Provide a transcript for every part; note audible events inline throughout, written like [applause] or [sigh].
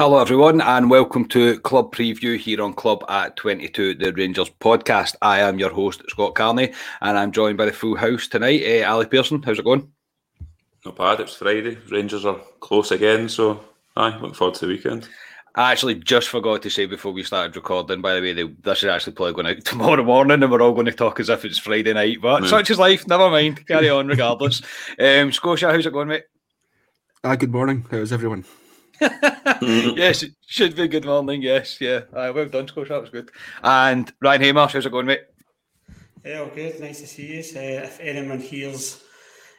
Hello, everyone, and welcome to Club Preview here on Club at 22, the Rangers podcast. I am your host, Scott Carney, and I'm joined by the full house tonight. Uh, Ali Pearson, how's it going? Not bad, it's Friday. Rangers are close again, so I look forward to the weekend. I actually just forgot to say before we started recording, by the way, they, this is actually probably going [laughs] out tomorrow morning and we're all going to talk as if it's Friday night, but mm. such is life, never mind, carry on regardless. [laughs] um, Scotia, how's it going, mate? Ah, good morning. How's everyone? Yes, it should be good morning. Yes, yeah. Uh, well done, Scotia. That was good. And Ryan Haymarsh, how's it going, mate? Yeah, all good. Nice to see you. Uh, if anyone hears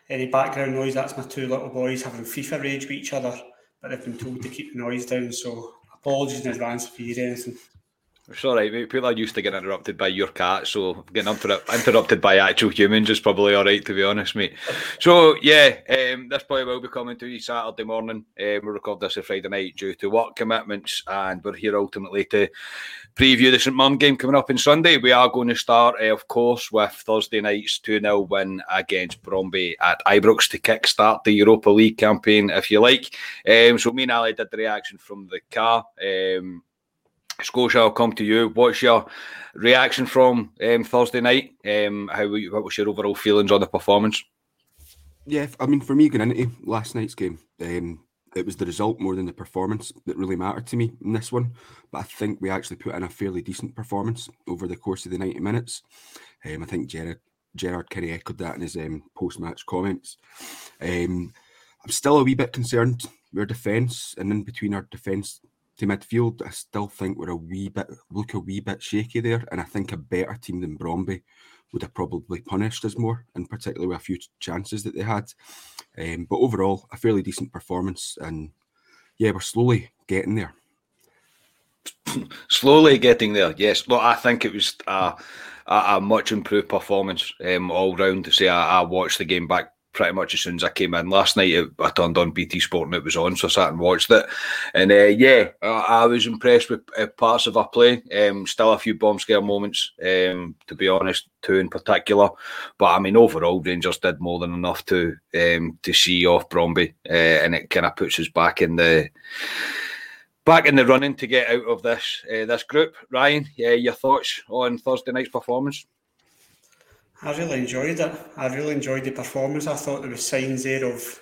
any background noise, that's my two little boys having FIFA rage with each other, but they've been told to keep the noise down. So apologies in advance if you hear anything. Right, mate. People are used to getting interrupted by your cat, so getting interrupted by actual humans is probably all right, to be honest, mate. So, yeah, um, this probably will be coming to you Saturday morning. Um, we record this on Friday night due to work commitments, and we're here ultimately to preview the St Mirren game coming up on Sunday. We are going to start, uh, of course, with Thursday night's 2 0 win against Brøndby at Ibrox to kickstart the Europa League campaign, if you like. Um, so, me and Ali did the reaction from the car. Um, Scotia, I'll come to you. What's your reaction from um, Thursday night? Um, how what was your overall feelings on the performance? Yeah, I mean, for me, going into last night's game, um, it was the result more than the performance that really mattered to me in this one. But I think we actually put in a fairly decent performance over the course of the 90 minutes. Um, I think Gerrard kind of echoed that in his um, post match comments. Um, I'm still a wee bit concerned. Our defence and in between our defence to midfield, I still think we're a wee bit look a wee bit shaky there, and I think a better team than Brøndby would have probably punished us more, in particular with a few chances that they had. Um, but overall, a fairly decent performance, and yeah, we're slowly getting there. [laughs] slowly getting there, yes. Well, I think it was a, a, a much improved performance um, all round. To say I, I watched the game back pretty much as soon as I came in last night. It, I turned on BT Sport and it was on, so I sat and watched it. And uh, yeah, I, I, was impressed with uh, parts of our play. Um, still a few bomb scare moments, um, to be honest, two in particular. But I mean, overall, Rangers did more than enough to um, to see off Brøndby, uh, and it kind of puts us back in the back in the running to get out of this uh, this group. Ryan, yeah, your thoughts on Thursday night's performance? I really enjoyed it. I really enjoyed the performance. I thought there was signs there of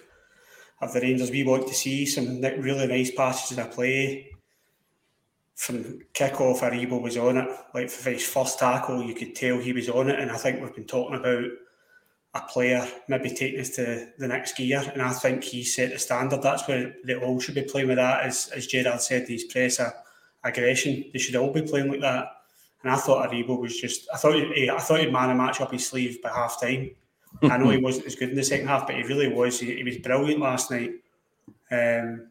of the Rangers we want to see. Some really nice passes of play. From kick off, Aribo was on it. Like for his first tackle, you could tell he was on it. And I think we've been talking about a player maybe taking us to the next gear. And I think he set the standard. That's where they all should be playing with that. As, as Gerrard said, these press aggression. They should all be playing like that. And I thought Aribo was just, I thought he, I thought he'd man a match up his sleeve by half time. I know he [laughs] wasn't as good in the second half, but he really was. He, he was brilliant last night. Um,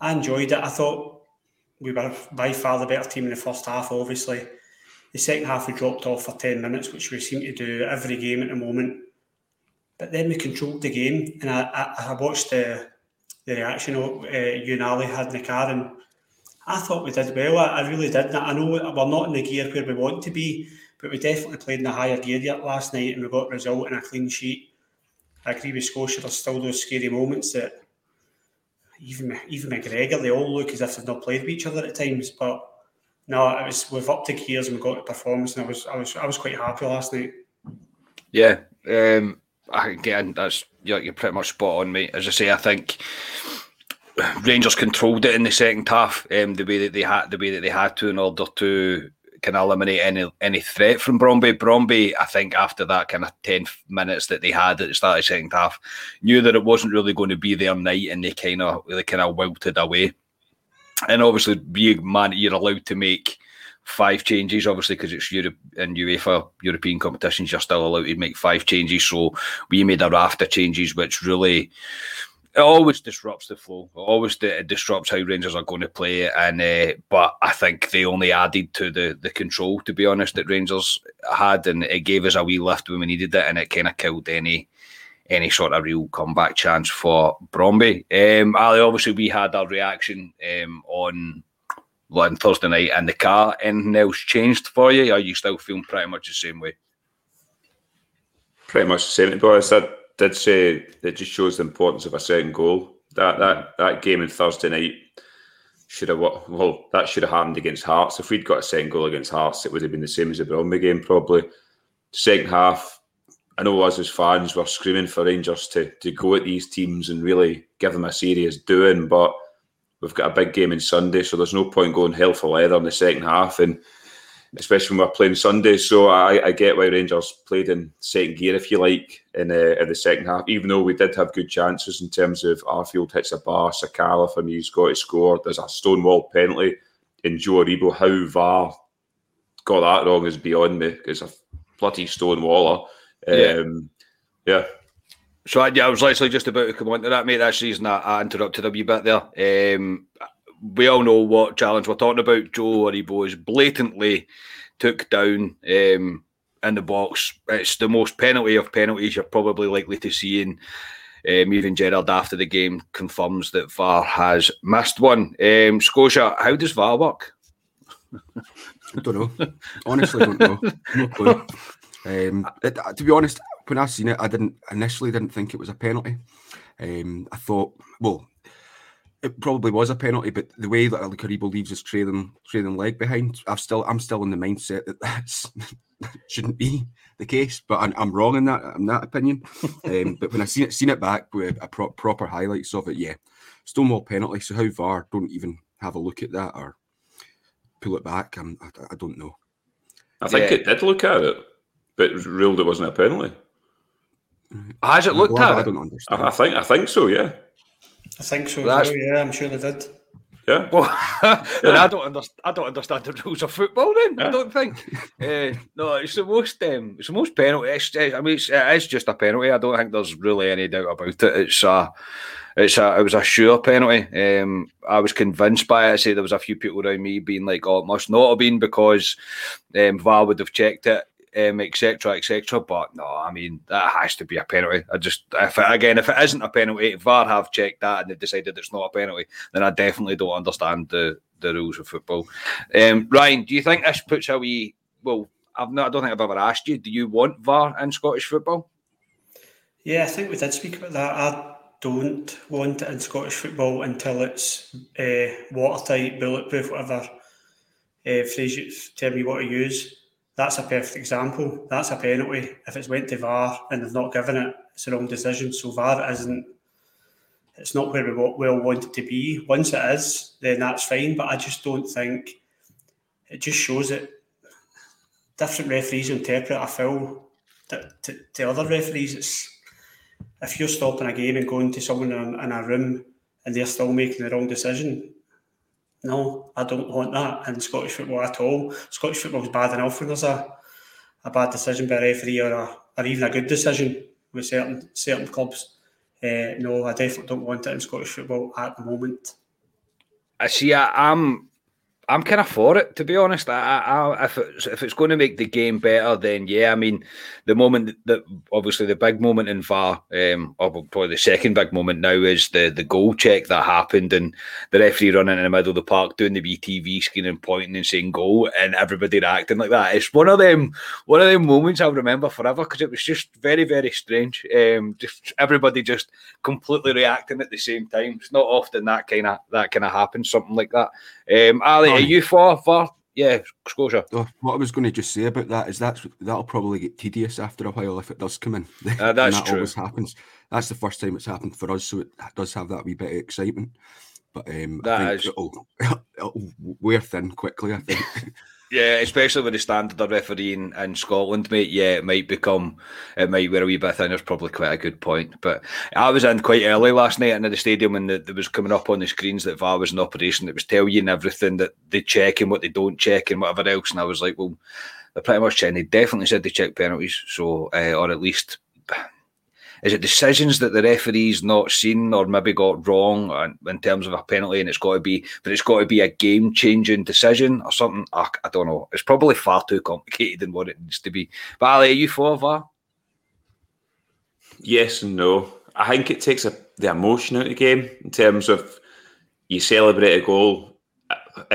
I enjoyed it. I thought we were by far the better team in the first half, obviously. The second half we dropped off for 10 minutes, which we seem to do every game at the moment. But then we controlled the game, and I, I, I watched the, the reaction uh, you and Ali had in the car, and I thought we did well. I, I really did. I know we're not in the gear where we want to be, but we definitely played in the higher gear last night and we got a result and a clean sheet. I agree with Scotia, there's still those scary moments that even even McGregor, they all look as if they've not played with each other at times. But no, it was we've up to gears and we got a performance and I was I was I was quite happy last night. Yeah. Um again that's you're, you're pretty much spot on, mate. As I say, I think Rangers controlled it in the second half, um, the way that they had the way that they had to in order to of eliminate any any threat from Brøndby. Brøndby, I think, after that kind of ten minutes that they had at the start of the second half, knew that it wasn't really going to be their night, and they kind of they kind of wilted away. And obviously, being man, you're allowed to make five changes, obviously, because it's Europe and UEFA European competitions, you're still allowed to make five changes. So we made a raft of changes, which really it always disrupts the flow. It always it disrupts how Rangers are going to play. And uh, but I think they only added to the the control, to be honest, that Rangers had, and it gave us a wee lift when we needed it, and it kind of killed any any sort of real comeback chance for Brøndby. Um, Ali, obviously, we had our reaction um, on on Thursday night in the car. Anything else changed for you? Are you still feeling pretty much the same way? Pretty much the same. To be honest, that did say it just shows the importance of a second goal. That that mm. that game on Thursday night, should have well that should have happened against Hearts. If we'd got a second goal against Hearts, it would have been the same as the Brøndby game probably. Second half, I know us as fans were screaming for Rangers to to go at these teams and really give them a serious doing, but we've got a big game in Sunday, so there's no point going hell for leather in the second half and especially when we're playing Sunday. So I, I get why Rangers played in second gear, if you like, in, uh, in the second half. Even though we did have good chances in terms of Arfield hits a bar, Sakala for me, he's got to score. There's a stonewall penalty in Joe Aribo. How VAR got that wrong is beyond me. It's a bloody stonewaller. Um, yeah. yeah. So yeah, I was literally just about to come on to that, mate. That's the reason I, I interrupted a wee bit there. Um, we all know what challenge we're talking about. Joe Aribo is blatantly took down um, in the box. It's the most penalty of penalties you're probably likely to see in. Um, even Gerrard after the game confirms that VAR has missed one. Um, Scotia, how does VAR work? I [laughs] don't know. Honestly, don't know. No. Um, it, to be honest, when I seen it, I didn't initially didn't think it was a penalty. Um, I thought, well, it probably was a penalty, but the way that Aribo leaves his trailing trailing leg behind, I've still I'm still in the mindset that that's shouldn't be the case. But I'm, I'm wrong in that in that opinion. um, but when I seen it seen it back with a pro- proper highlights of it, yeah, Stonewall penalty. So how VAR don't even have a look at that or pull it back? I'm, I, I don't know. I think yeah. it did look at it, but ruled it wasn't a penalty. Has it looked well, at? I don't understand. I, I think I think so. Yeah. I think so. Well, yeah, I'm sure they did. Yeah. Well, [laughs] yeah. I don't understand. I don't understand the rules of football. Then yeah. I don't think. uh, [laughs] no, it's the most. Um, it's the most penalty. It's, I mean, it's, it is just a penalty. I don't think there's really any doubt about it. It's a. It's a, it was a sure penalty. Um, I was convinced by it. I say there was a few people around me being like, "Oh, it must not have been because um, VAR would have checked it." Um, etc., etc. But no, I mean that has to be a penalty. I just, if it, again, if it isn't a penalty, if VAR have checked that and they've decided it's not a penalty, then I definitely don't understand the the rules of football. Um, Ryan, do you think this puts a wee? Well, I've not. I don't think I've ever asked you. Do you want VAR in Scottish football? Yeah, I think we did speak about that. I don't want it in Scottish football until it's uh, watertight, bulletproof, whatever uh, phrase you tell me what to use that's a perfect example. That's a penalty. If it's went to VAR and they've not given it, it's a wrong decision. So VAR isn't. It's not where we all want it to be. Once it is, then that's fine. But I just don't think it just shows that different referees interpret a foul to, to, to other referees. It's if you're stopping a game and going to someone in a room and they're still making the wrong decision, no, I don't want that in Scottish football at all. Scottish football is bad enough when there's a, a bad decision by a referee or, a, or even a good decision with certain certain clubs. Uh, no, I definitely don't want it in Scottish football at the moment. I see. I, I'm I'm kind of for it, to be honest. I, I, if it's if it's going to make the game better, then yeah. I mean, the moment that obviously the big moment in VAR, um, or probably the second big moment now is the the goal check that happened, and the referee running in the middle of the park doing the BTV screen and pointing and saying goal, and everybody reacting like that. It's one of them one of them moments I'll remember forever because it was just very very strange. Um, just everybody just completely reacting at the same time. It's not often that kind of that kind of happens, something like that. Um, Ali, are you for for yeah, Scotia? Oh, what I was going to just say about that is that's that'll probably get tedious after a while if it does come in. [laughs] Uh, that's that true. Always happens. That's the first time it's happened for us, so it does have that wee bit of excitement. But um, that I think is... it'll, [laughs] it'll wear thin quickly. I think. [laughs] Yeah, especially with the standard of refereeing in Scotland, mate. Yeah, it might become, it might wear a wee bit thin. It's probably quite a good point. But I was in quite early last night into the stadium and there was coming up on the screens that VAR was in operation. It was telling you and everything that they check and what they don't check and whatever else. And I was like, well, they're pretty much checking. They definitely said they check penalties. So, uh, or at least is it decisions that the referee's not seen or maybe got wrong in terms of a penalty and it's got to be but it's got to be a game changing decision or something? I, I, don't know. It's probably far too complicated than what it needs to be. But Ali are you for VAR? Yes and no. I think it takes a, the emotion out of the game in terms of you celebrate a goal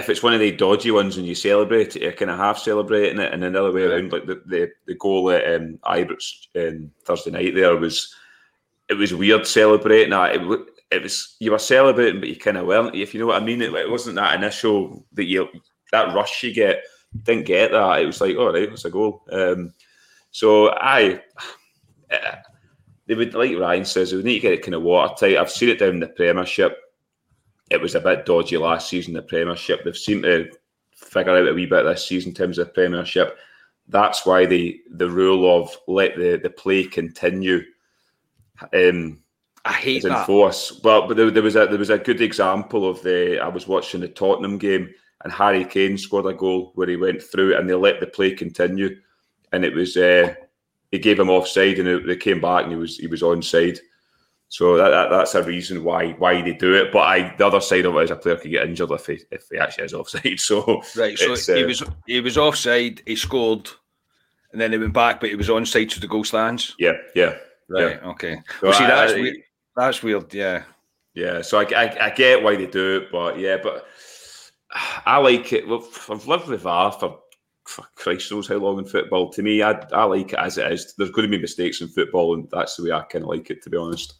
if it's one of the dodgy ones and you celebrate it, you're kind of half celebrating it, and another way around, like the the, the goal at um, Ibrox um, Thursday night, there was it was weird celebrating that. It, it was you were celebrating, but you kind of weren't. If you know what I mean, it, it wasn't that initial that you that rush you get. Didn't get that. It was like, all right, it's a goal. Um, so I, [sighs] uh, they would like Ryan says, we need to get it kind of watertight. I've seen it down in the Premiership. It was a bit dodgy last season. The Premiership. They've seemed to figure out a wee bit this season in terms of Premiership. That's why the the rule of let the the play continue. Um, I hate is in that. force. Well, but there, there was a there was a good example of the I was watching the Tottenham game and Harry Kane scored a goal where he went through and they let the play continue, and it was uh, he gave him offside and it, they came back and he was he was onside. So that, that, that's a reason why why they do it. But I the other side of it is a player could get injured if he if he actually is offside. [laughs] So Right, so he uh, was he was offside, he scored, and then he went back, but he was onside to the goal stands. yeah yeah Right, okay. So Well, see, I- that's I- weird. That's weird. Yeah, Yeah, so I, I, I get why they do it, but yeah, but I like it. Well, I've lived with VAR for, for Christ knows how long in football. To me, I, I like it as it is. There's going to be mistakes in football, and that's the way I kind of like it, to be honest.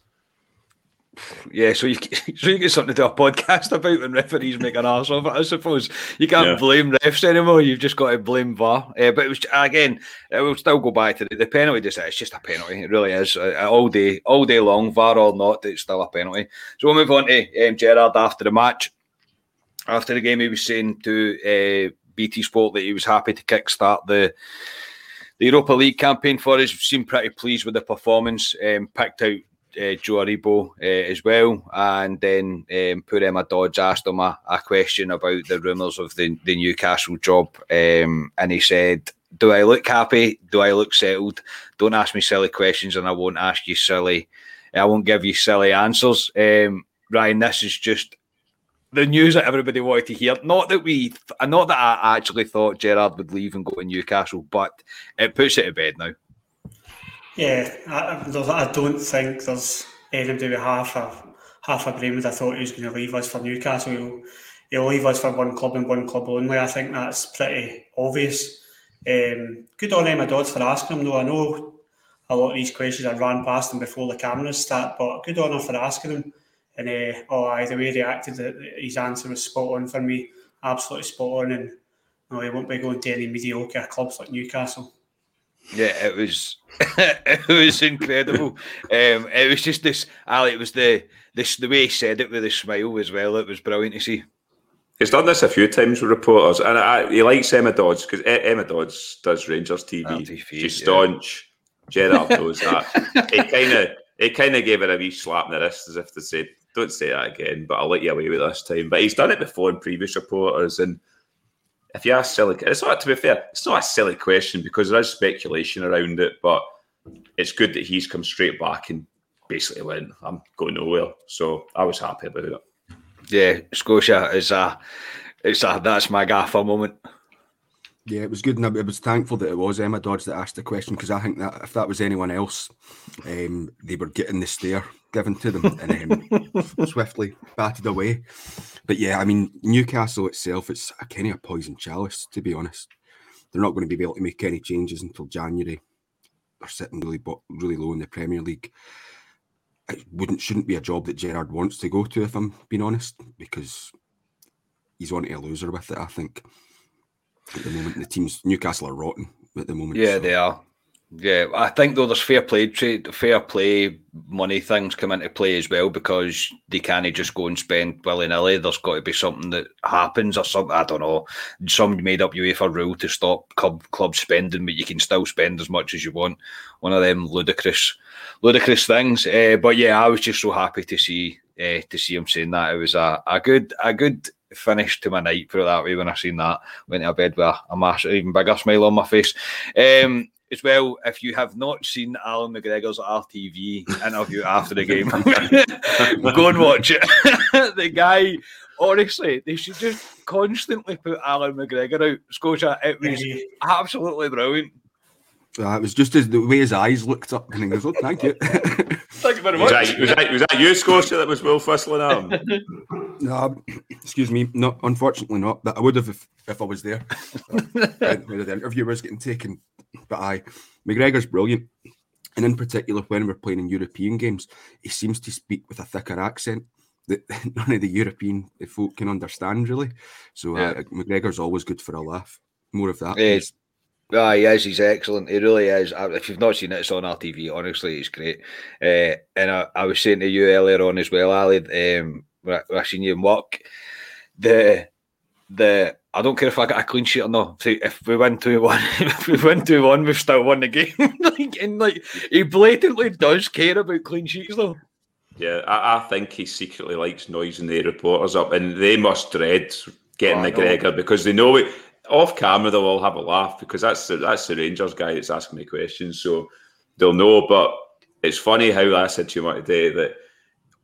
Yeah. So you [laughs] so you get something to do a podcast about when referees make an arse of it. I suppose you can't Yeah. blame refs anymore. You've just got to blame VAR. Uh, but it was again, it will still go back to the, the penalty. Just it's just a penalty. It really is. Uh, all day, all day long, VAR or not, it's still a penalty. So we'll move on to um, Gerrard after the match. After the game, he was saying to uh, BT Sport that he was happy to kickstart the the Europa League campaign for us. Seemed pretty pleased with the performance. Um, picked out uh, Joe Aribo uh, as well, and then um, poor Emma Dodds asked him a, a question about the rumours of the, the Newcastle job, um, and he said, "Do I look happy? Do I look settled? Don't ask me silly questions, and I won't ask you silly. I won't give you silly answers." Um, Ryan, this is just the news that everybody wanted to hear. Not that we, not that I actually thought Gerrard would leave and go to Newcastle, but it puts it to bed now. Yeah, I, I- don't think there's anybody with half a half a brain would have thought he was going to leave us for Newcastle. He'll, he'll leave us for one club and one club only. I think that's pretty obvious. Um, good on Emma Dodds for asking him, though. I know a lot of these questions I ran past him before the cameras start, but good on her for asking him. And uh, oh, aye, the way he reacted, uh, his answer was spot on for me, absolutely spot on. And no, he won't be going to any mediocre clubs like Newcastle. Yeah, it was [laughs] it was incredible. Um, it was just this Ali, it was the this the way he said it with a smile as well. It was brilliant to see. He's done this a few times with reporters, and I, he likes Emma Dodds because Emma Dodds does Rangers TV. RTP, She's yeah. staunch. Gerrard [laughs] knows that. he kind of he kind of gave her a wee slap in the wrist as if to say, "Don't say that again." But I'll let you away with this time. But he's done it before in previous reporters, and if you ask silly, it's not to be fair. It's not a silly question because there is speculation around it, but it's good that he's come straight back and basically went, "I'm going nowhere." So I was happy about it. Yeah, Scotia is a it's a that's my gaffer moment. Yeah, it was good, and I was thankful that it was Emma Dodds that asked the question because I think that if that was anyone else, um, they were getting the stare given to them and um, [laughs] swiftly batted away. But yeah, I mean Newcastle itself, it's a kind of a poison chalice to be honest. They're not going to be able to make any changes until January. They're sitting really, really low in the Premier League. It wouldn't shouldn't be a job that Gerrard wants to go to, if I'm being honest, because he's on to a loser with it. I think at the moment the teams Newcastle are rotten at the moment. Yeah, so- they are. Yeah, I think though there's fair play trade, fair play money things come into play as well because they can't just go and spend willy nilly. There's got to be something that happens or something. I don't know. Some made up UEFA rule to stop club club spending, but you can still spend as much as you want. One of them ludicrous, ludicrous things. Uh, but yeah, I was just so happy to see uh, to see him saying that. It was a, a good a good finish to my night. Put it that way. When I seen that, went to bed with a, a massive, even bigger smile on my face. Um, as well, if you have not seen Alan McGregor's RTV interview after the game, [laughs] go and watch it. [laughs] the guy, honestly, they should just constantly put Alan McGregor out. Scotia, it was absolutely brilliant. Uh, it was just as the way his eyes looked up and he goes, "Oh, thank you." [laughs] Thank you very Was much. that, was, that, was that you, Scotia, that was Will whistling at him? no, excuse me, no, unfortunately not. But I would have if, if I was there. [laughs] when the interview was getting taken. But I, McGregor's brilliant. And in particular, when we're playing in European games, he seems to speak with a thicker accent that [laughs] none of the European folk can understand, really. So uh, McGregor's always good for a laugh. More of that. Yeah, Ah, he is. He's excellent. He really is. If you've not seen it, it's on RTV. Honestly, he's great. Uh, and I, I, was saying to you earlier on as well, Ali, um, when I, seen you in work, the the I don't care if I get a clean sheet or not. If we win two one, [laughs] if we win two one, we've still won the game. [laughs] like, and like he blatantly does care about clean sheets though. Yeah, I, I think he secretly likes noising the reporters up, and they must dread getting oh, McGregor because they know it off camera they'll all have a laugh because that's the, that's the Rangers guy that's asking me questions, so they'll know. But it's funny how I said to you today that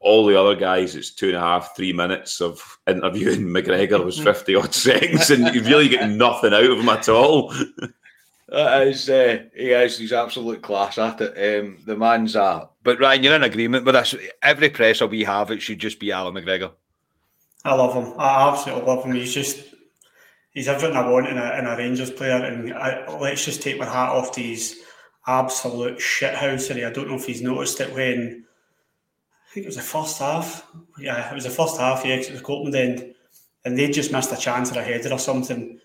all the other guys, it's two and a half, three minutes of interviewing [laughs] McGregor was [laughs] fifty odd seconds, and you really get nothing out of him at all. [laughs] That is, uh, he is. He's absolute class at it. Um, the man's uh But Ryan, you're in agreement with us. Every presser we have, it should just be Alan McGregor. I love him. I absolutely love him. He's just he's everything I want in a, in a Rangers player. And I, let's just take my hat off to his absolute shithousery. I don't know if he's noticed it when I think it was the first half. Yeah, it was the first half. Yeah, it was Scotland end, and they just missed a chance or a header or something,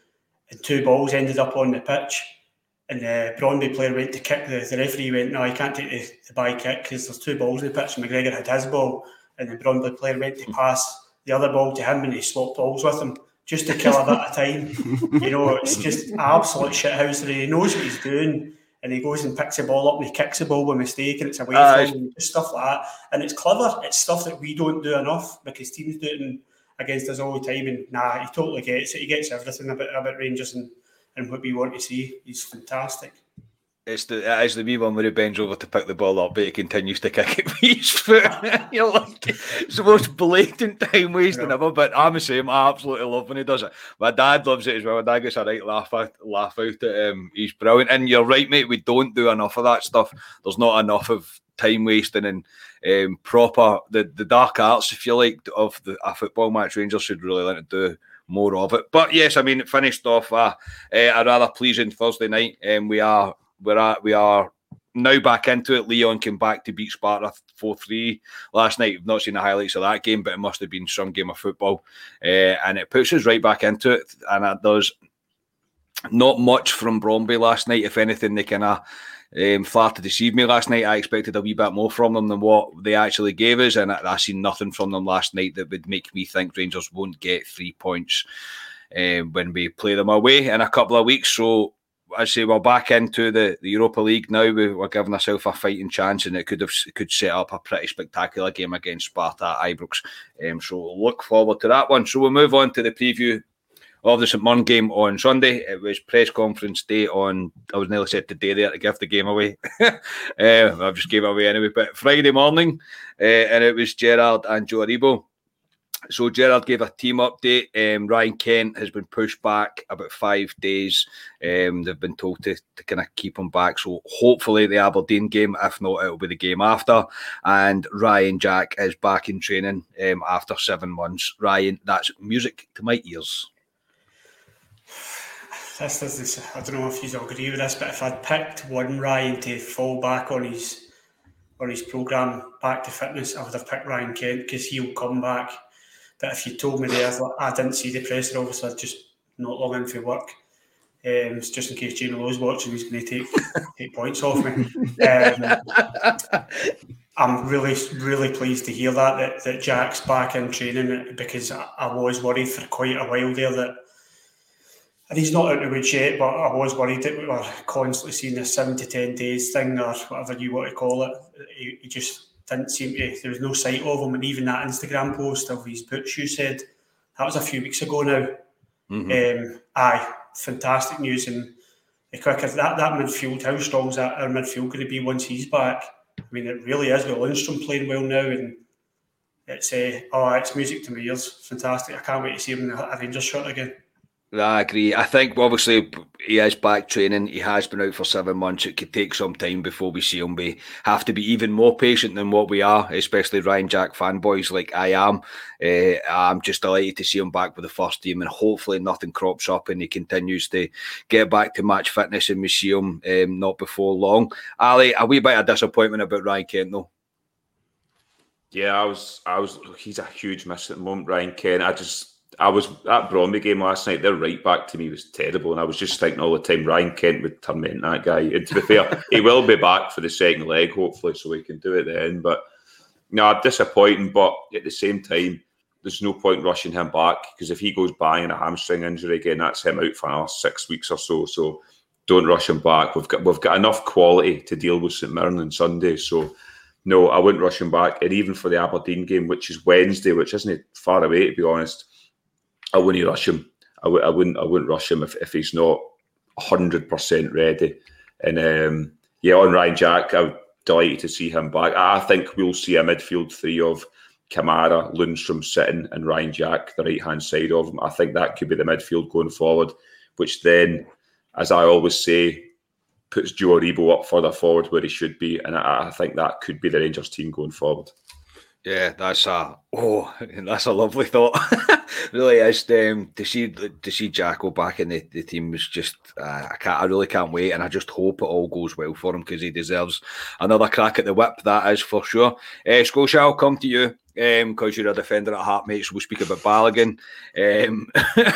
and two balls ended up on the pitch. And uh, the Brøndby player went to kick the, the referee went, No, you can't take the, the by kick because there's two balls in the pitch. And McGregor had his ball, and the Brøndby player went to hmm. pass the other ball to him, and he swapped balls with him just to kill a bit [laughs] of time. You know, it's just absolute shithousery. He knows what he's doing and he goes and picks the ball up and he kicks the ball by mistake and it's away uh, from him, stuff like that. And it's clever. It's stuff that we don't do enough because teams do it against us all the time. And nah, he totally gets it. He gets everything about, about Rangers and, and what we want to see. He's fantastic. It's the it is the wee one where he bends over to pick the ball up, but he continues to kick it with his foot. You're like it's the most blatant time wasting yeah. ever. But I'm the same. I absolutely love when he does it. My dad loves it as well. My dad gets a right laugh out, laugh out at him. He's brilliant. And you're right, mate. We don't do enough of that stuff. There's not enough of time wasting and um, proper the the dark arts, if you like, of the a football match. Rangers should really let it do more of it. But yes, I mean, it finished off uh, uh, a rather pleasing Thursday night, and um, we are we're at we are now back into it. Lyon came back to beat Sparta 4 3 last night. I've not seen the highlights of that game, but it must have been some game of football. Uh, and it puts us right back into it. And it does not much from Brøndby last night. If anything, they kind of um, flat to deceive me last night. I expected a wee bit more from them than what they actually gave us. And I, I seen nothing from them last night that would make me think Rangers won't get three points. Um, when we play them away in a couple of weeks. So I say we're back into the, the Europa League now. We, are giving ourselves a fighting chance, and it could have could set up a pretty spectacular game against Sparta Ibrox. Um, so we'll look forward to that one. So we'll move on to the preview of the St Mirren game on Sunday. It was press conference day on. I was nearly said today there to give the game away. [laughs] uh, I just gave it away anyway. But Friday morning, uh, and it was Gerrard and Joe Aribo so Gerrard gave a team update. Um, Ryan Kent has been pushed back about five days. Um, they've been told to, to kind of keep him back. So hopefully the Aberdeen game, if not, it'll be the game after. And Ryan Jack is back in training um, after seven months. Ryan, that's music to my ears. This is this, I don't know if you agree with this, but if I'd picked one Ryan to fall back on his on his program back to fitness, I would have picked Ryan Kent because he'll come back but if you told me there, I didn't see the presser, obviously, I'd just not long in for work. Um, just in case Jamie Lowe's watching, he's going to take [laughs] eight points off me. Um, I'm really, really pleased to hear that, that that Jack's back in training because I, I was worried for quite a while there that and he's not out of woods yet, but I was worried that we were constantly seeing this seven to ten days thing or whatever you want to call it. He, he just didn't seem to, there was no sight of him. And even that Instagram post of his boots, you said, that was a few weeks ago now. Mm-hmm. Um, aye, fantastic news. And the quicker that, that midfield, how strong is that our midfield going to be once he's back? I mean, it really is with Lundstram playing well now. And it's, uh, oh, it's music to my ears. Fantastic. I can't wait to see him in a Rangers shirt again. I agree. I think obviously he is back training. He has been out for seven months. It could take some time before we see him. We have to be even more patient than what we are, especially Ryan Jack fanboys like I am. Uh, I'm just delighted to see him back with the first team, and hopefully nothing crops up and he continues to get back to match fitness and we see him um, not before long. Ali, a wee bit of disappointment about Ryan Kent though. Yeah, I was, I was. He's a huge miss at the moment, Ryan Kent. I just I was at Brøndby game last night. Their right back to me was terrible, and I was just thinking all the time Ryan Kent would torment that guy. And to be fair, [laughs] he will be back for the second leg, hopefully, so we can do it then. But no, disappointing. But at the same time, there's no point rushing him back because if he goes bang in a hamstring injury again, that's him out for another six weeks or so. So don't rush him back. We've got we've got enough quality to deal with St Mirren on Sunday. So no, I wouldn't rush him back. And even for the Aberdeen game, which is Wednesday, which isn't far away to be honest I wouldn't rush him. I w- I wouldn't. I wouldn't rush him if, if he's not hundred percent ready. And um, yeah, on Ryan Jack, I'm delighted to see him back. I think we'll see a midfield three of Kamara, Lundstram sitting, and Ryan Jack, the right hand side of him. I think that could be the midfield going forward, which then, as I always say, puts Joe Aribo up further forward where he should be, and I, I think that could be the Rangers team going forward. Yeah, that's a oh, [laughs] that's a lovely thought. [laughs] really is. Um, to see to see Jacko back in the, the team was just uh, I can't I really can't wait, and I just hope it all goes well for him because he deserves another crack at the whip. That is for sure. Uh, Scotia, I'll come to you because um, you're a defender at heart, mate. So we'll speak about Balogun. Um, [laughs]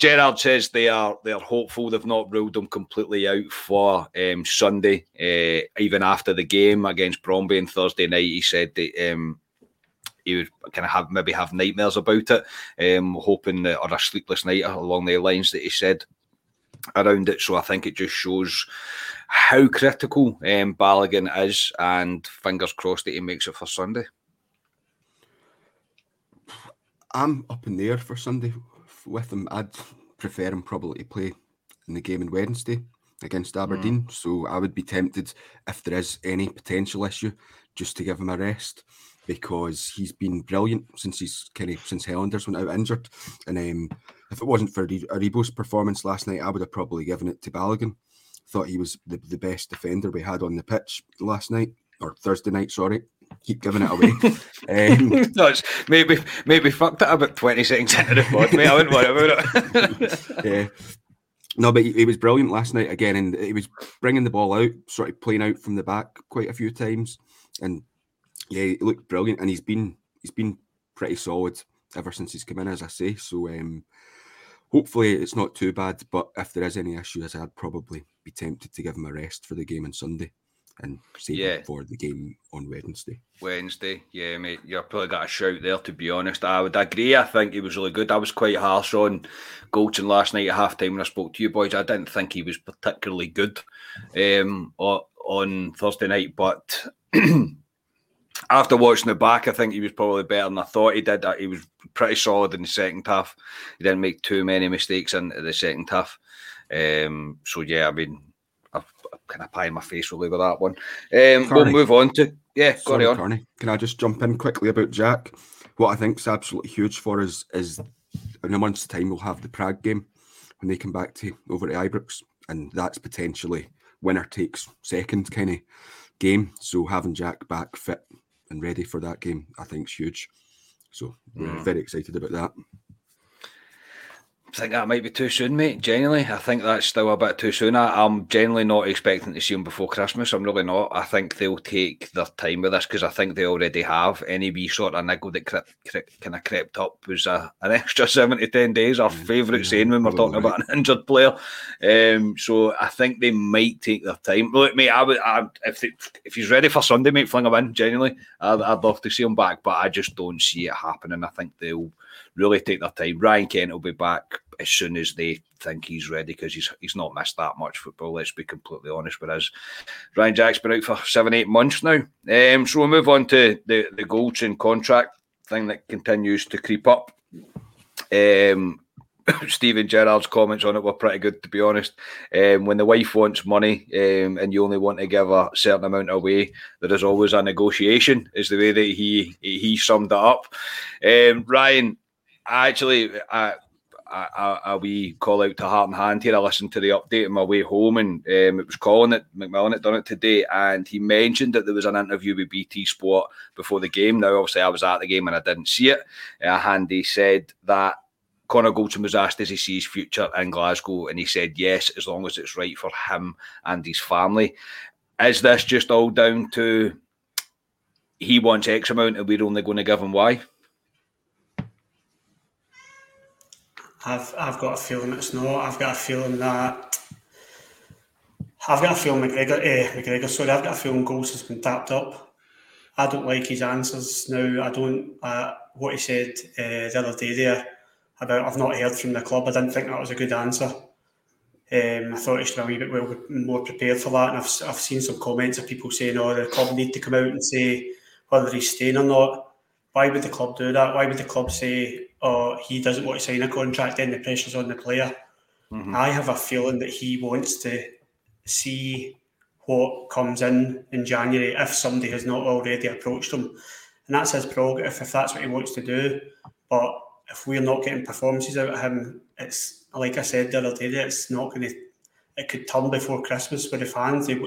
Gerrard says they are they are hopeful they've not ruled them completely out for um, Sunday. Uh, even after the game against Brøndby on Thursday night, he said that um, he would kind of have maybe have nightmares about it, um, hoping that or a sleepless night along the lines that he said around it. So I think it just shows how critical um, Balogun is, and fingers crossed that he makes it for Sunday. I'm up in the air for Sunday with him. I'd prefer him probably to play in the game on Wednesday against Aberdeen. Mm. So I would be tempted if there is any potential issue just to give him a rest because he's been brilliant since he's kind of since Helanders went out injured. And um, if it wasn't for Aribo's performance last night, I would have probably given it to Balogun. Thought he was the, the best defender we had on the pitch last night or Thursday night. Sorry, keep giving it away. [laughs] um, no, maybe maybe fucked it about twenty seconds into the pod, mate. I wouldn't worry about it. [laughs] [laughs] yeah. No, but he, he, was brilliant last night again, and he was bringing the ball out, sort of playing out from the back quite a few times, and yeah, he looked brilliant, and he's been he's been pretty solid ever since he's come in, as I say. So um, hopefully it's not too bad. But if there is any issues, I'd probably be tempted to give him a rest for the game on Sunday and save yeah. it for the game on Wednesday. Wednesday, yeah, mate. You've probably got a shout there. To be honest, I would agree. I think he was really good. I was quite harsh on Goldson last night at half time when I spoke to you boys. I didn't think he was particularly good um, on Thursday night, but. [clears throat] after watching the back, I think he was probably better than I thought he did. That he was pretty solid in the second half. He didn't make too many mistakes in the second half. Um, so yeah, I mean, kind of pie in my face really with that one. Um, we'll move on to yeah. Sorry, on. Carney. Can I just jump in quickly about Jack? What I think is absolutely huge for us is in a month's time we'll have the Prague game when they come back to over to Ibrox, and that's potentially winner takes second kind of game. So having Jack back fit and ready for that game, I think is huge. So we're mm. very excited about that. I think that might be too soon, mate. Genuinely, I think that's still a bit too soon. I, am generally not expecting to see them before Christmas. I'm really not. I think they'll take their time with this because I think they already have. Any wee sort of niggle that cre- cre- kind of crept up was a, an [laughs] extra seven to ten days. Our favourite saying when we're talking about an injured player. Um, so I think they might take their time. Look, mate, I would I, if they, if he's ready for Sunday, mate, fling him in. Genuinely, I'd, I'd love to see him back, but I just don't see it happening. I think they'll really take their time. Ryan Kent will be back as soon as they think he's ready because he's he's not missed that much football. Let's be completely honest us. Ryan Jack's been out for seven, eight months now. Um, so we'll move on to the the Goldson contract thing that continues to creep up. Um, [coughs] Steven Gerrard's comments on it were pretty good, to be honest. Um, when the wife wants money um, and you only want to give a certain amount away, there is always a negotiation. Is the way that he he summed it up. Um, Ryan, actually, I, a, a, wee call out to Heart and Hand here. I listened to the update on my way home, and um, it was Colin that McMillan had done it today, and he mentioned that there was an interview with BT Sport before the game. Now, obviously, I was at the game and I didn't see it. Uh, Handy said that Connor Goldson was asked, does he see his future in Glasgow? And he said yes, as long as it's right for him and his family. Is this just all down to he wants X amount and we're only going to give him Y? I've I've got a feeling it's not. I've got a feeling that I've got a feeling McGregor, eh, McGregor, sorry, I've got a feeling Goals has been tapped up. I don't like his answers now. I don't. Uh, what he said uh, the other day there about I've not heard from the club. I didn't think that was a good answer. Um, I thought he should be a wee bit well, more prepared for that. And I've, I've seen some comments of people saying, "Oh, the club need to come out and say whether he's staying or not." Why would the club do that? Why would the club say, "Oh, he doesn't want to sign a contract"? Then the pressure's on the player. Mm-hmm. I have a feeling that he wants to see what comes in in January if somebody has not already approached him, and that's his prerogative if that's what he wants to do. But if we're not getting performances out of him, it's like I said the other day, it's not going to. It could turn before Christmas with the fans. They,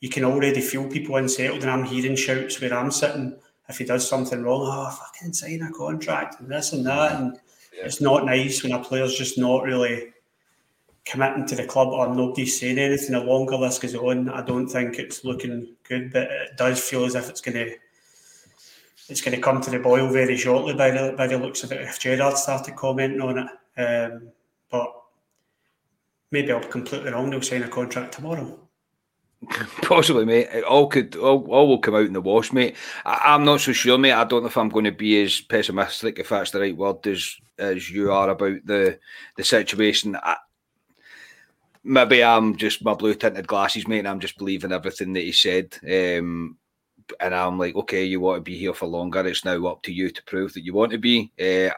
you can already feel people unsettled, and I'm hearing shouts where I'm sitting. If he does something wrong, oh, fucking sign a contract and this and that, and yeah. it's not nice when a player's just not really committing to the club or nobody's saying anything. The longer this goes on, I don't think it's looking good, but it does feel as if it's going to it's going to come to the boil very shortly by the by the looks of it. If Gerrard started commenting on it, um, but maybe I'm completely wrong. They'll sign a contract tomorrow. [laughs] Possibly, mate. It all could all, all will come out in the wash, mate. I, am not so sure, mate. I don't know if I'm going to be as pessimistic, if that's the right word, as as you are about the the situation. I, maybe I'm just my blue tinted glasses, mate, and I'm just believing everything that he said. Um, and I'm like, okay, you want to be here for longer. It's now up to you to prove that you want to be. Uh,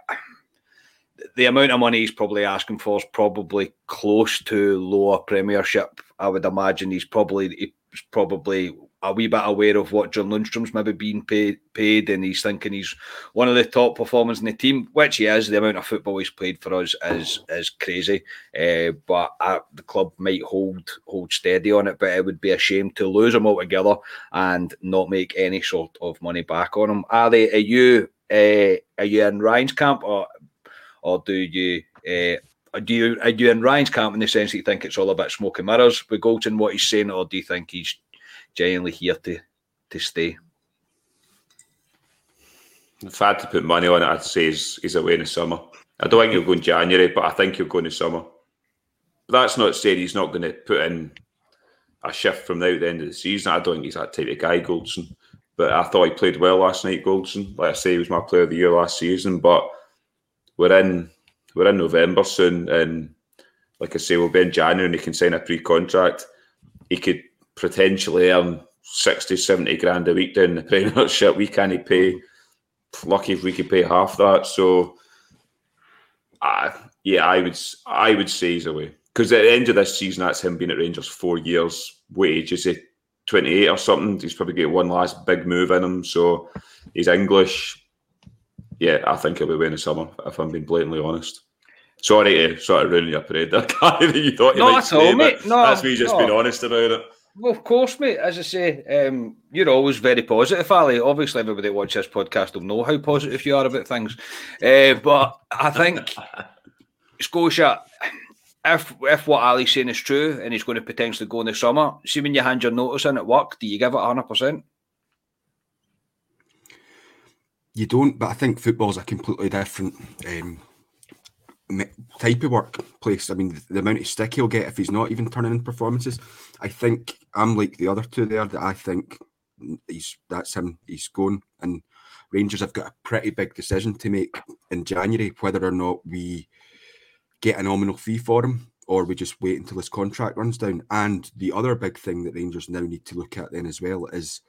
the amount of money he's probably asking for is probably close to lower Premiership. I would imagine he's probably he's probably a wee bit aware of what John Lundstram's maybe being paid, paid, and he's thinking he's one of the top performers in the team, which he is. The amount of football he's played for us is is crazy. Uh, but the club might hold hold steady on it, but it would be a shame to lose him altogether and not make any sort of money back on him. Are they? Are you? Uh, are you in Ryan's camp, or or do you? Uh, do you are you in Ryan's camp in the sense that you think it's all about smoke and mirrors with Goldson, what he's saying, or do you think he's genuinely here to to stay. If I had to put money on it, I'd say he's, he's away in the summer. I don't think he'll go in January, but I think he'll go in the summer. But that's not saying he's not going to put in a shift from now at the end of the season. I don't think he's that type of guy, Goldson. But I thought he played well last night, Goldson. Like I say, he was my player of the year last season. But we're in we're in November soon, and like I say, we'll be in January and he can sign a pre-contract. He could potentially earn 60, 70 grand a week down the [laughs] Premiership. We can't pay. Lucky if we could pay half that. So, uh, yeah, I would I would say he's away because at the end of this season, that's him being at Rangers four years. Wage is he twenty eight or something? He's probably got one last big move in him. So he's English. Yeah, I think he'll be the summer. If I'm being blatantly honest. Sorry to sort of ruin your parade there, [laughs] you thought you no, that's all, mate. No, that's me just no. being honest about it. Well, of course, mate. As I say, um, you're always very positive, Ali. Obviously, everybody that watches this podcast will know how positive you are about things. Uh, but I think [laughs] Scotia, if if what Ali's saying is true and he's going to potentially go in the summer, see when you hand your notice in at work, do you give it 100%? You don't, but I think football's a completely different um, type of workplace. I mean, the amount of stick he'll get if he's not even turning in performances. I think I'm like the other two there that I think he's that's him. He's gone, and Rangers have got a pretty big decision to make in January whether or not we get a nominal fee for him or we just wait until his contract runs down. And the other big thing that Rangers now need to look at then as well is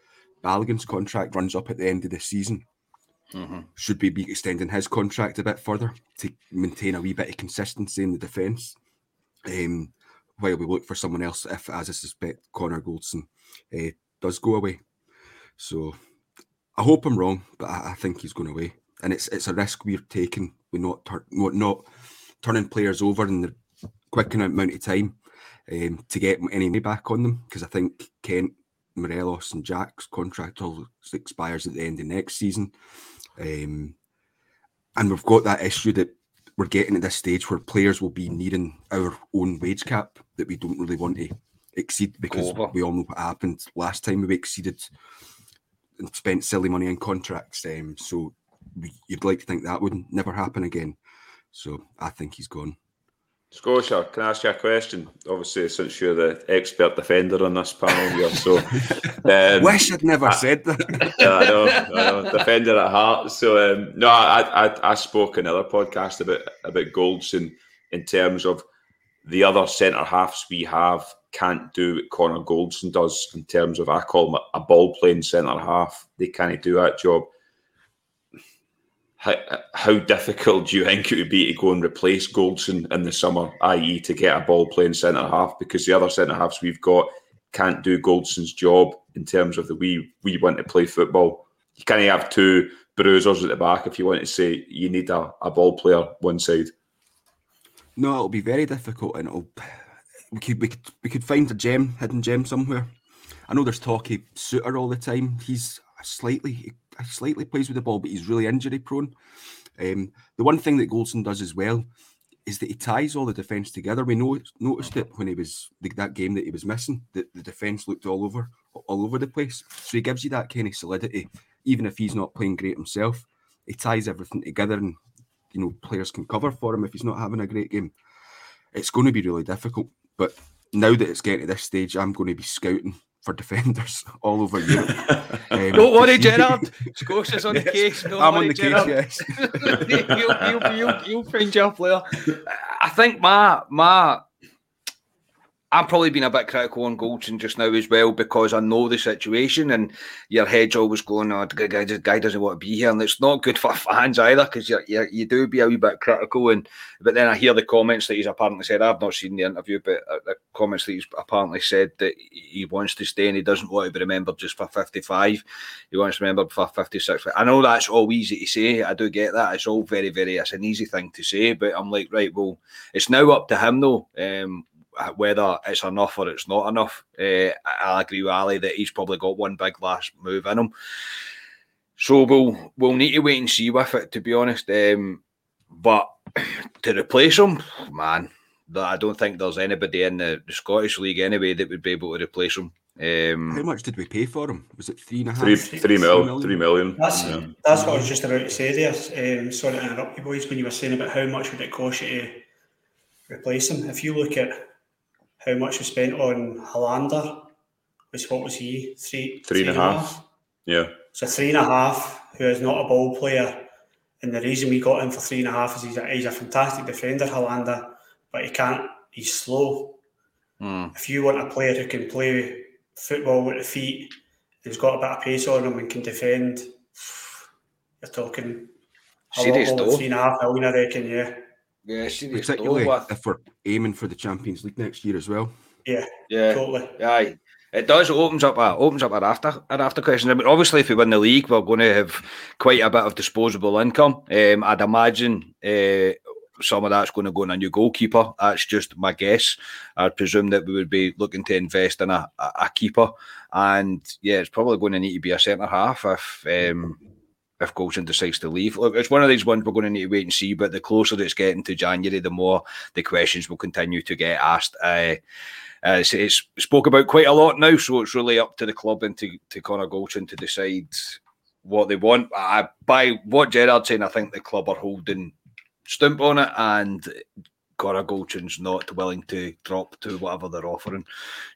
Balogun's contract runs up at the end of the season. Mm-hmm. Should we be extending his contract a bit further to maintain a wee bit of consistency in the defence? Um, while we look for someone else, if, as I suspect, Connor Goldson uh, does go away. So I hope I'm wrong, but I, I, think he's going away, and it's it's a risk we're taking. We're not not not turning players over in the quick amount of time um, to get any money back on them because I think Kent, Morelos, and Jack's contract all expires at the end of next season. Um, and we've got that issue that we're getting at this stage where players will be needing our own wage cap that we don't really want to exceed because we all know what happened last time we exceeded and spent silly money on contracts. Um, so we, you'd like to think that would never happen again. So I think he's gone. Scotia, can I ask you a question? Obviously, since you're the expert defender on this panel here, so [laughs] um, wish I'd never I, said that. yeah, [laughs] I know, I know, defender at heart. So um, no, I, I I spoke in another podcast about about Goldson in terms of the other centre halves we have can't do what Connor Goldson does in terms of I call him a ball playing centre half. They can't do that job how, how difficult do you think it would be to go and replace Goldson in the summer, i.e., to get a ball playing centre half? Because the other centre halves we've got can't do Goldson's job in terms of the way we want to play football. You can't have two bruisers at the back if you want to say you need a, a ball player one side. No, it'll be very difficult, and it'll we could we could we could find a gem, hidden gem somewhere. I know there's talk of Souttar all the time. He's slightly slightly plays with the ball, but he's really injury prone. Um, the one thing that Goldson does as well is that he ties all the defence together. We know, noticed it when he was that game that he was missing. That the defence looked all over, all over the place. So he gives you that kind of solidity, even if he's not playing great himself. He ties everything together, and you know players can cover for him if he's not having a great game. It's going to be really difficult, but now that it's getting to this stage, I'm going to be scouting for defenders [laughs] all over Europe. [laughs] Um, Don't worry, [laughs] Gerrard. Scotia's on yes. the case. Don't I'm worry, on the Gerrard. case. Yes. you'll, you'll, you'll, you'll, find your player. I think my my I'm probably being a bit critical on Goldson just now as well because I know the situation and your head's always going, oh, the guy, the guy doesn't want to be here. And it's not good [laughs] for fans either because you you do be a wee bit critical. And But then I hear the comments that he's apparently said, I've not seen the interview, but uh, the comments that he's apparently said that he wants to stay and he doesn't want to be remembered just for 55. He wants to be remembered for 56. I know that's all easy to say. I do get that. It's all very, very, it's an easy thing to say. But I'm like, right, well, it's now up to him though. Um, whether it's enough or it's not enough. Uh, I agree with Ali that he's probably got one big last move in him. So we'll we'll need to wait and see with it, to be honest. Um, but [clears throat] to replace him, man, I don't think there's anybody in the, the, Scottish league anyway that would be able to replace him. Um, How much did we pay for him? Was it three and a half? Three, three, mil, three million. Three million. That's yeah. that's what I was just about to say there. Um, sorry to interrupt you boys when you were saying about how much would it cost you to replace him. If you look at how much we spent on Helander, which what was he? Three, three, three and a half. half. Yeah. So three and a half, who is not a ball player. And the reason we got him for three and a half is he's a, he's a fantastic defender, Helander, but he can't, he's slow. Mm. If you want a player who can play football with the feet, who's got a bit of pace on him and can defend, [sighs] you're talking a Serious lot over three and a half million, I reckon, yeah. Yeah, particularly if we're aiming for the Champions League next year as well. Yeah, yeah, totally. Yeah, it does. It opens up a opens up an after an after question. I mean, obviously, if we win the league, we're going to have quite a bit of disposable income. Um, I'd imagine uh, some of that's going to go in a new goalkeeper. That's just my guess. I'd presume that we would be looking to invest in a, a, a keeper, and yeah, it's probably going to need to be a centre half if. Um, if Goldson decides to leave. Look, it's one of these ones we're going to need to wait and see. But the closer it's getting to January, the more the questions will continue to get asked. Uh, uh, it's, it's, spoke about quite a lot now, so it's really up to the club and to, to Connor Goldson to decide what they want. I, by what Gerrard's saying, I think the club are holding stump on it, and Connor Goldson's not willing to drop to whatever they're offering.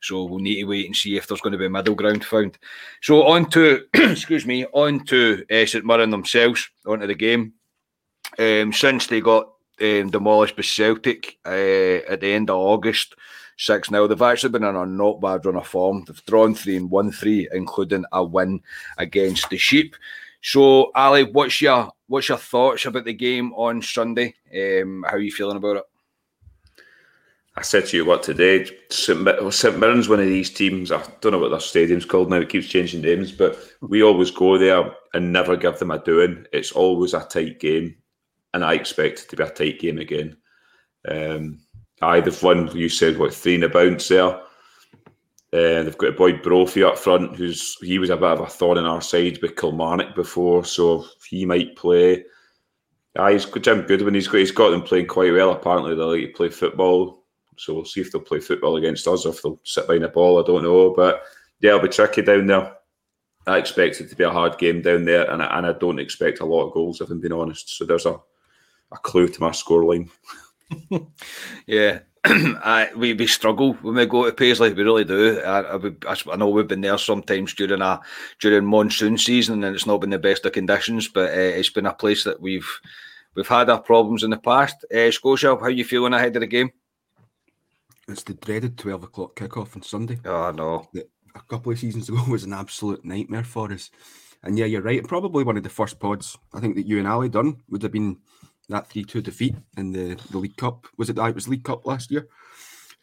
So we'll need to wait and see if there's going to be a middle ground found. So on to, [clears throat] excuse me, on to uh, St Mirren themselves, onto the game. Um, since they got um, demolished by Celtic uh, at the end of August, 6 0. They've actually been on a not bad run of form. They've drawn 3 and won 3, including a win against the Sheep. So, Ali, what's your what's your thoughts about the game on Sunday? Um, how are you feeling about it? I said to you what today, St. Mirren's one of these teams. I don't know what their stadium's called now. It keeps changing names, but we always go there and never give them a doing. It's always a tight game, and I expect it to be a tight game again. Um, aye, they've won. You said what three in a bounce there. Uh, they've got a boy Brophy up front, who's he was a bit of a thorn in our side with Kilmarnock before, so he might play. Aye, he's Jim Goodwin. He's got he's got them playing quite well. Apparently, they like to play football, so we'll see if they'll play football against us or if they'll sit behind the ball. I don't know, but yeah, it'll be tricky down there. I expect it to be a hard game down there, and I, and I don't expect a lot of goals, if I'm being honest. So there's a, a clue to my scoreline. [laughs] yeah, [clears throat] I, we, we struggle when we go to Paisley. We really do. I, I, I, know we've been there sometimes during a during monsoon season, and it's not been the best of conditions. But uh, it's been a place that we've we've had our problems in the past. Uh, Scotia, how you feeling ahead of the game? It's the dreaded twelve o'clock kickoff on Sunday. Oh no! a couple of seasons ago [laughs] was an absolute nightmare for us. And yeah, you're right. Probably one of the first pods I think that you and Ali done would have been that three-two defeat in the, the League Cup. Was it? It was League Cup last year.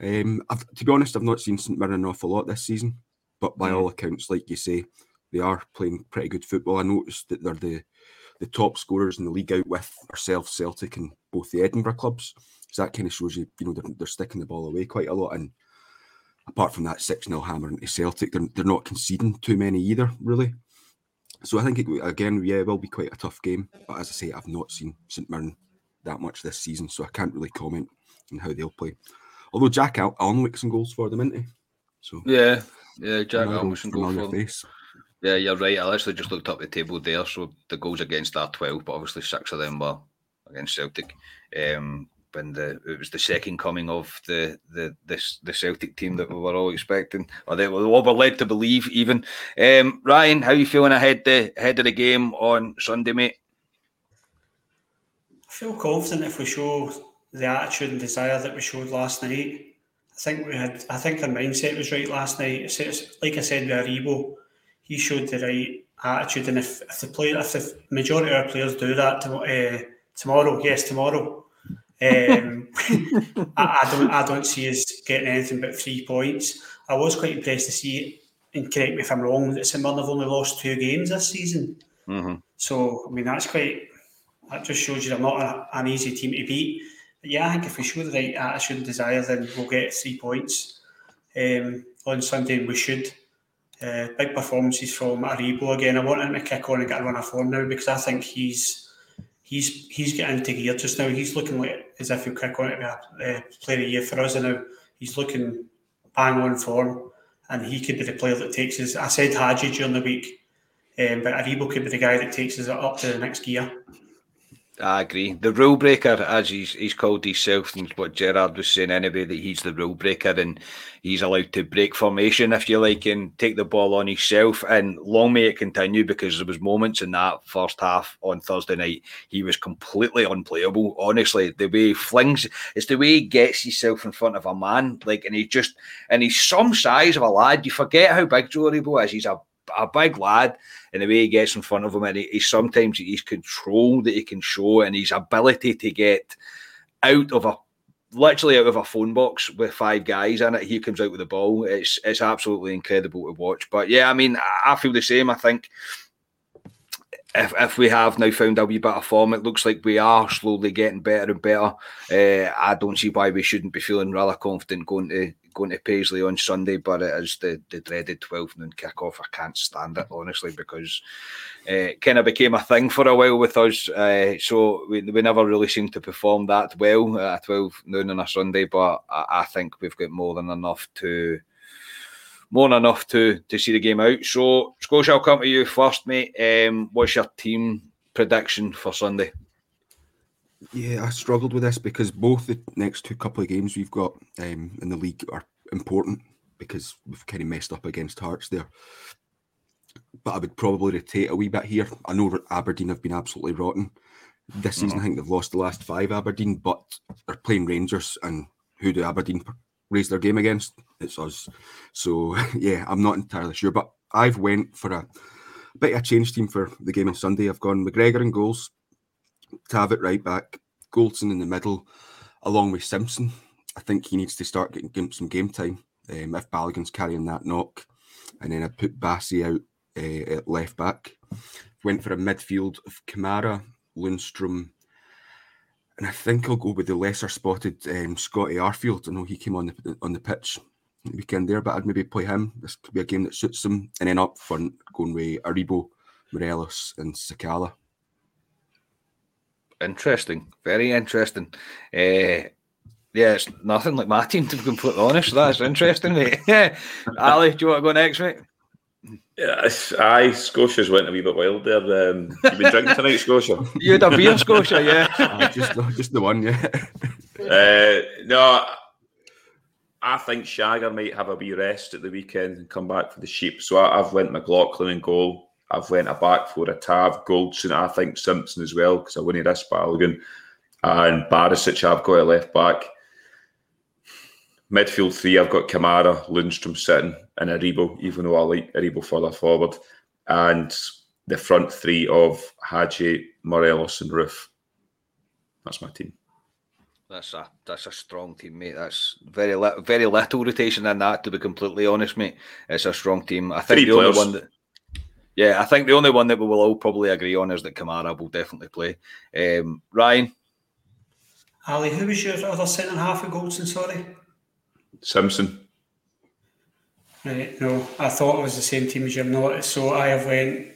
Um, I've, to be honest, I've not seen St Mirren an awful lot this season, but by mm. all accounts, like you say, they are playing pretty good football. I noticed that they're the the top scorers in the league out with ourselves, Celtic, and both the Edinburgh clubs. So that kind of shows you, you know, they're, they're sticking the ball away quite a lot. And apart from that 6 0 hammer into Celtic, they're, they're not conceding too many either, really. So I think, it, again, yeah, it will be quite a tough game. But as I say, I've not seen St Mirren that much this season, so I can't really comment on how they'll play. Although Jack Al- Alnwick's some goals for them, isn't he? So yeah, yeah, Jack Alnwick's some goals for them. Face. Yeah, you're right. I actually just looked up the table there. So the goals against are 12, but obviously six of them were against Celtic. Um, when the it was the second coming of the the this the Celtic team that we were all expecting, or they were all were led to believe. Even um, Ryan, how are you feeling ahead the ahead of the game on Sunday, mate? I feel confident if we show the attitude and desire that we showed last night. I think we had. I think our mindset was right last night. It's, like I said with Aribo, he showed the right attitude, and if, if the player, if the majority of our players do that to, uh, tomorrow, yes, tomorrow, um, [laughs] I, I, don't I don't see us getting anything but three points. I was quite impressed to see, and correct me if I'm wrong, that St Mirren have only lost two games this season. Mm-hmm. So I mean that's quite that just shows you they're not a, an easy team to beat. But yeah, I think if we show the right attitude and desire, then we'll get three points um, on Sunday. We should. Uh, big performances from Aribo again. I want him to kick on and get a run of form now because I think he's he's he's getting into gear just now. He's looking like as if he'll kick on to be a uh, player of the year for us, and now he's looking bang on form, and he could be the player that takes us. I said Hagi during the week, um, but Aribo could be the guy that takes us up to the next gear. I agree. The rule breaker, as he's, he's called himself, and what Gerrard was saying anyway, that he's the rule breaker and he's allowed to break formation, if you like, and take the ball on himself. And long may it continue because there was moments in that first half on Thursday night he was completely unplayable. Honestly, the way he flings, it's the way he gets himself in front of a man, like, and he just, and he's some size of a lad. You forget how big Joe Aribo is. He's a a big lad, and the way he gets in front of him, and he, he sometimes his control that he can show, and his ability to get out of a literally out of a phone box with five guys it. He comes out with the ball. It's it's absolutely incredible to watch. But yeah, I mean, I feel the same. I think if, if we have now found a wee bit of form, it looks like we are slowly getting better and better. Uh, I don't see why we shouldn't be feeling rather confident going to going to Paisley on Sunday, but it is the, the dreaded 12 noon kickoff. I can't stand it, honestly, because uh, it kind of became a thing for a while with us. Uh, so we, we never really seemed to perform that well at 12 noon on a Sunday, but I, I think we've got more than enough to more than enough to to see the game out. So, Scotia, I'll come to you first, mate. Um, what's your team prediction for Sunday? Yeah, I struggled with this because both the next two couple of games we've got um, in the league are important because we've kind of messed up against Hearts there. But I would probably rotate a wee bit here. I know Aberdeen have been absolutely rotten this season. Mm-hmm. I think they've lost the last five Aberdeen, but they're playing Rangers, and who do Aberdeen raise their game against? It's us. So [laughs] yeah, I'm not entirely sure, but I've went for a bit of a change team for the game on Sunday. I've gone McGregor in goals, Tav right back, Goldson in the middle, along with Simpson. I think he needs to start getting some game time um, if Balogun's carrying that knock. And then I put Bassey out uh, at left back. Went for a midfield of Kamara, Lundstram, And I think I'll go with the lesser spotted um, Scotty Arfield. I know he came on the on the pitch the weekend there, but I'd maybe play him. This could be a game that suits him. And then up front, going with Aribo, Morelos, and Sakala. Interesting, very interesting. Uh, yeah, it's nothing like my [laughs] team to be completely honest. That's interesting, mate. [laughs] Yeah, Ali, do you want to go next, mate? Yeah, aye, Scotia's went a wee bit wild there. Um, you been drinking tonight, Scotia? [laughs] You had a beer, Scotia, yeah. uh, just, just the one, yeah. uh, no, I think Shagger might have a wee rest at the weekend and come back for the sheep. So I, have went McLaughlin in goal. I've went a back for a Tav, Goldson, I think Simpson as well, because I wouldn't risk Balogun. And Barisic, I've got a left back. Midfield three, I've got Kamara, Lundstram sitting, and Aribo, even though I like Aribo further forward. And the front three of Hagi, Morelos, and Roofe. That's my team. That's a that's a strong team, mate. That's very li- very little rotation in that, to be completely honest, mate. It's a strong team. I think Three the players. only one that yeah, I think the only one that we will all probably agree on is that Kamara will definitely play. Um, Ryan. Ali, who was your other centre half of Goldson, sorry? Simpson. Right, no, I thought it was the same team as you're not. So I have went.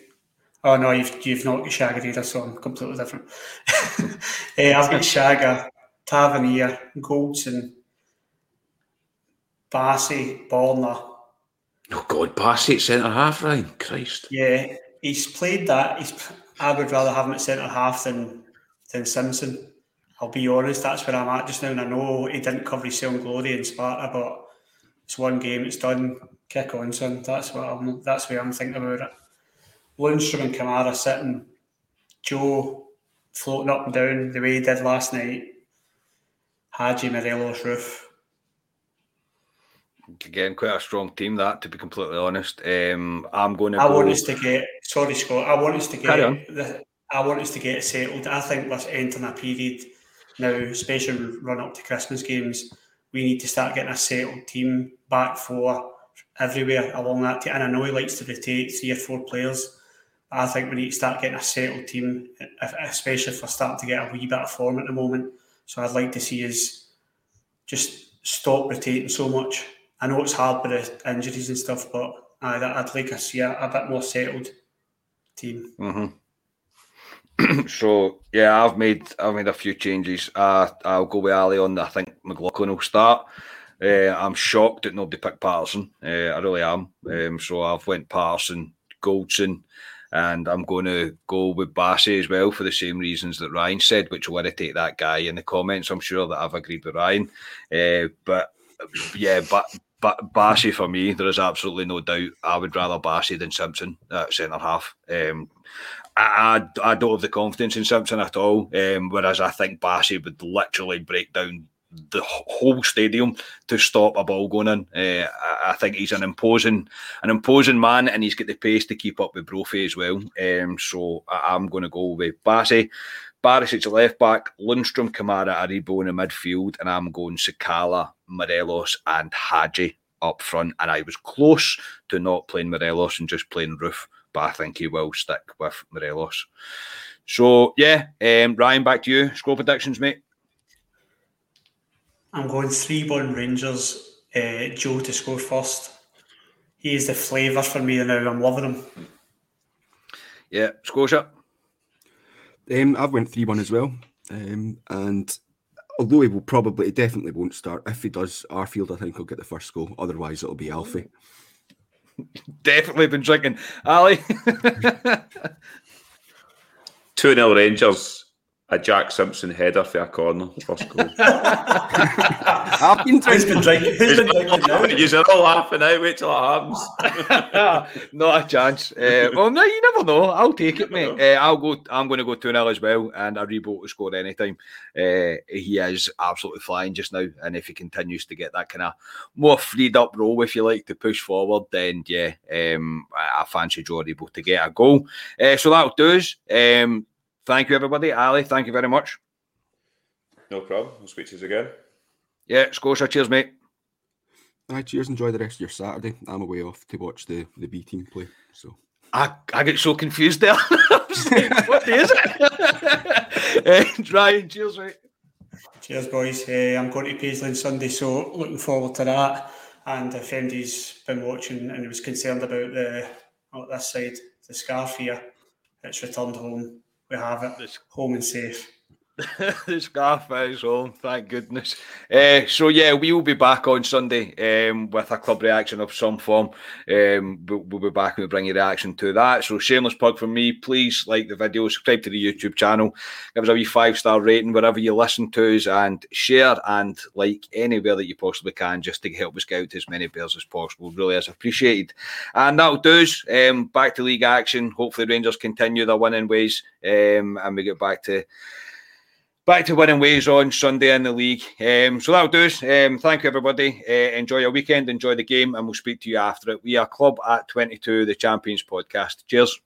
Oh no, you've you've not got Shagger either, so I'm completely different. uh, [laughs] I've got Shagger, Tavernier, Goldson, Bassey, Borna. Oh God, Bassey at centre half, Ryan. Christ. Yeah, he's played that. He's. I would rather have him at centre half than than Simpson. I'll be honest, that's where I'm at just now. And I know he didn't cover his own glory in Sparta, but it's one game, it's done. Kick on, son. That's what I'm. That's where I'm thinking about it. Lundstram and Kamara sitting, Joe floating up and down the way he did last night. Hagi Morelos Roofe. Again, quite a strong team. That, to be completely honest, um, I'm going to. I go... want us to get. Sorry, Scott. I want us to get. The, I want us to get settled. I think we're entering a period now, especially run up to Christmas games, we need to start getting a settled team back for everywhere along that. Team. And I know he likes to rotate three or four players. I think we need to start getting a settled team, especially if we're starting to get a wee bit of form at the moment. So I'd like to see us just stop rotating so much. I know it's hard with the injuries and stuff, but I'd, I'd like to see a, a bit more settled team. Mm-hmm. [clears throat] so yeah, I've made I've made a few changes. Uh, I'll go with Ali on. I think McLaughlin will start. Uh, I'm shocked that nobody picked Patterson. Uh, I really am. Um, so I've went Patterson, Goldson, and I'm going to go with Bassey as well for the same reasons that Ryan said, which will irritate that guy in the comments. I'm sure that I've agreed with Ryan. Uh, but yeah, but but Bassey for me, there is absolutely no doubt. I would rather Bassey than Simpson at centre half. Um, I, I, I don't have the confidence in Simpson at all. Um, whereas I think Bassey would literally break down the whole stadium to stop a ball going in. Uh, I, I, think he's an imposing, an imposing man, and he's got the pace to keep up with Brophy as well. Um, so I, am going to go with Bassey. Barisic left back, Lundstram, Kamara, Aribo in the midfield, and I'm going Sakala, Morelos, and Hagi up front. And I was close to not playing Morelos and just playing Roofe but I think he will stick with Morelos. So yeah, um, Ryan, back to you. Score predictions, mate. I'm going three one Rangers. Uh, Joe to score first. He is the flavour for me now. I'm loving him. Yeah, Scotia. Um, I've went three one as well, um, and although he will probably, he definitely won't start. If he does, Arfield, I think he'll get the first goal. Otherwise, it'll be Alfie. [laughs] Definitely been drinking. Ali. [laughs] [laughs] 2 0 Rangers a Jack Simpson header for a corner, first goal. [laughs] I've been drinking. drinking You're all laughing out. Wait till it happens. [laughs] Not a chance. Uh, well, no, you never know. I'll take it, mate. Uh, I'll go. I'm going to go two 0 as well, and Aribo to score anytime. Uh, he is absolutely flying just now, and if he continues to get that kind of more freed up role, if you like, to push forward, then yeah, um, I, I fancy Joe Aribo to get a goal. Uh, so that'll do us. Um, Thank you, everybody. Ali, thank you very much. No problem. We'll speak to you again. Yeah, Scotia, cheers, mate. Aye, cheers. Enjoy the rest of your Saturday. I'm away off to watch the, the B team play. So I, I get so confused there. [laughs] what day is it? uh, [laughs] Ryan, cheers, mate. Cheers, boys. Uh, I'm going to Paisley on Sunday, so looking forward to that. And if anybody's been watching and was concerned about the oh, this side, the scarf here, it's returned home. We have it home and safe. The scarf is home, thank goodness. Uh, so yeah, we will be back on Sunday um, with a club reaction of some form. Um, we'll, be back and we'll bring you reaction to that. So shameless plug from me. Please like the video, subscribe to the YouTube channel, give us a wee five star rating wherever you listen to us, and share and like anywhere that you possibly can, just to help us get out to as many bears as possible. Really is appreciated. And that'll do us. Um, back to league action. Hopefully Rangers continue their winning ways, um, and we get back to back to winning ways on Sunday in the league. Um, so that'll do us. Um, thank you, everybody. Uh, enjoy your weekend, enjoy the game, and we'll speak to you after it. We are Club at 22, the Champions podcast. Cheers.